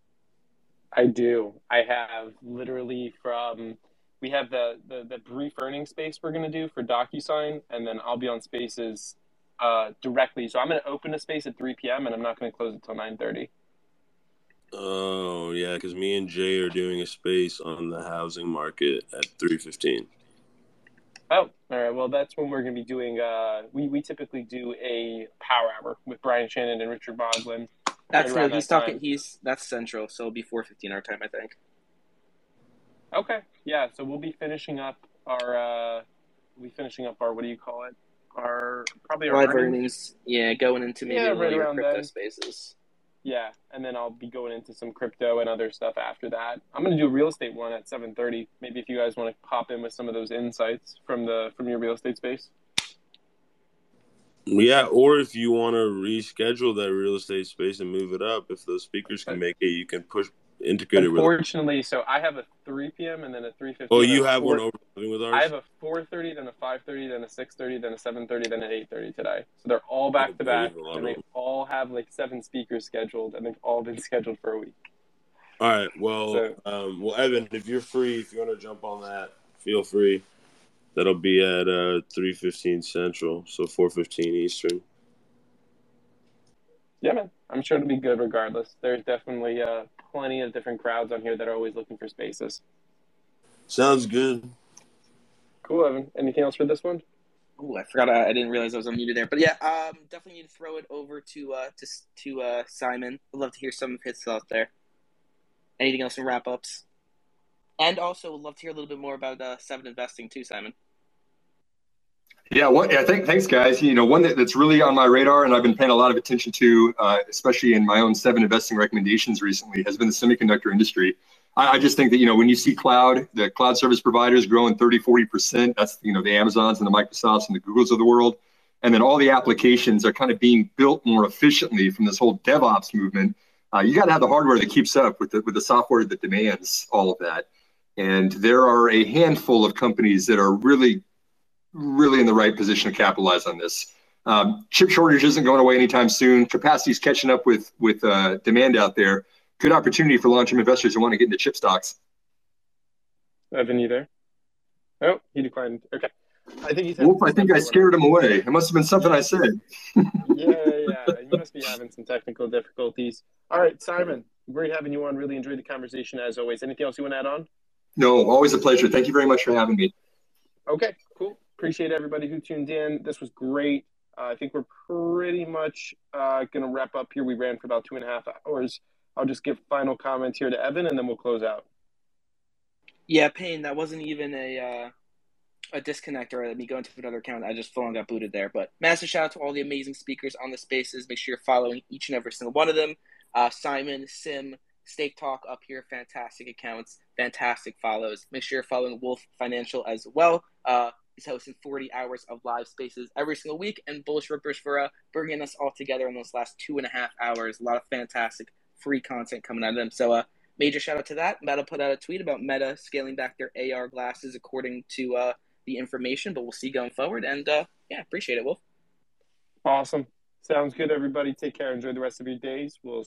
I do. I have literally from we have the the, the brief earning space we're going to do for DocuSign, and then I'll be on Spaces uh, directly. So I'm going to open a space at 3 p.m. and I'm not going to close it till 9:30. Oh yeah, because me and Jay are doing a space on the housing market at three fifteen. Oh, all right. Well, that's when we're going to be doing. Uh, we we typically do a power hour with Brian Shannon and Richard Moglen. That's right he's that talking. He's that's central, so it'll be four fifteen our time, I think. Okay. Yeah. So we'll be finishing up our. Uh, we'll be finishing up our. What do you call it? Our probably our earnings. earnings. Yeah, going into maybe yeah, right around crypto then. spaces. Yeah, and then I'll be going into some crypto and other stuff after that. I'm gonna do a real estate one at 7:30. Maybe if you guys want to pop in with some of those insights from the from your real estate space. Yeah, or if you want to reschedule that real estate space and move it up, if those speakers can make it, you can push integrate it with. Unfortunately, so I have a 3 p.m. and then a 3:15. Oh, you have 4, one overlapping with ours. I have a 4:30, then a 5:30, then a 6:30, then a 7:30, then an 8:30 today. So they're all back to back, and they all have like seven speakers scheduled, and they've all been scheduled for a week. All right. Well, So- um, well, Evan, if you're free, if you want to jump on that, feel free. That'll be at uh, three fifteen Central, so four fifteen Eastern. Yeah, man. I'm sure it'll be good regardless. There's definitely uh, plenty of different crowds on here that are always looking for spaces. Sounds good. Cool, Evan. Anything else for this one? Oh, I forgot. I, I didn't realize I was unmuted there. But yeah, um, definitely need to throw it over to uh to to uh Simon. I'd love to hear some of his thoughts there. Anything else in wrap ups? And also, would love to hear a little bit more about uh, seven investing too, Simon. Yeah, one, yeah. Th- thanks, guys. You know, one that, that's really on my radar, and I've been paying a lot of attention to, uh, especially in my own seven investing recommendations recently, has been the semiconductor industry. I, I just think that you know when you see cloud, the cloud service providers growing 30, 40 percent. That's you know the Amazons and the Microsofts and the Googles of the world, and then all the applications are kind of being built more efficiently from this whole DevOps movement. Uh, you got to have the hardware that keeps up with the with the software that demands all of that. And there are a handful of companies that are really really in the right position to capitalize on this. Um, chip shortage isn't going away anytime soon. Capacity is catching up with with uh, demand out there. Good opportunity for long-term investors who want to get into chip stocks. Evan, you there? Oh, he declined. Okay. I think he's. Wolf, I think I scared him away. It must have been something I said. yeah, yeah. You must be having some technical difficulties. All right, Simon. Great having you on. Really enjoyed the conversation as always. Anything else you want to add on? No, always a pleasure. Thank you very much for having me. Okay, cool. Appreciate everybody who tuned in. This was great. Uh, I think we're pretty much uh, going to wrap up here. We ran for about two and a half hours. I'll just give final comments here to Evan, and then we'll close out. Yeah, Payne. That wasn't even a uh, a disconnect or let me go into another account. I just full on got booted there. But massive shout out to all the amazing speakers on the spaces. Make sure you're following each and every single one of them. Uh, Simon, Sim, Stake Talk up here, fantastic accounts, fantastic follows. Make sure you're following Wolf Financial as well. Uh, he's hosting 40 hours of live spaces every single week, and Bullish Rippers for uh, bringing us all together in those last two and a half hours. A lot of fantastic free content coming out of them. So, uh, major shout out to that. Meta put out a tweet about Meta scaling back their AR glasses according to uh, the information, but we'll see going forward. And uh, yeah, appreciate it, Wolf. Awesome. Sounds good, everybody. Take care. Enjoy the rest of your days. We'll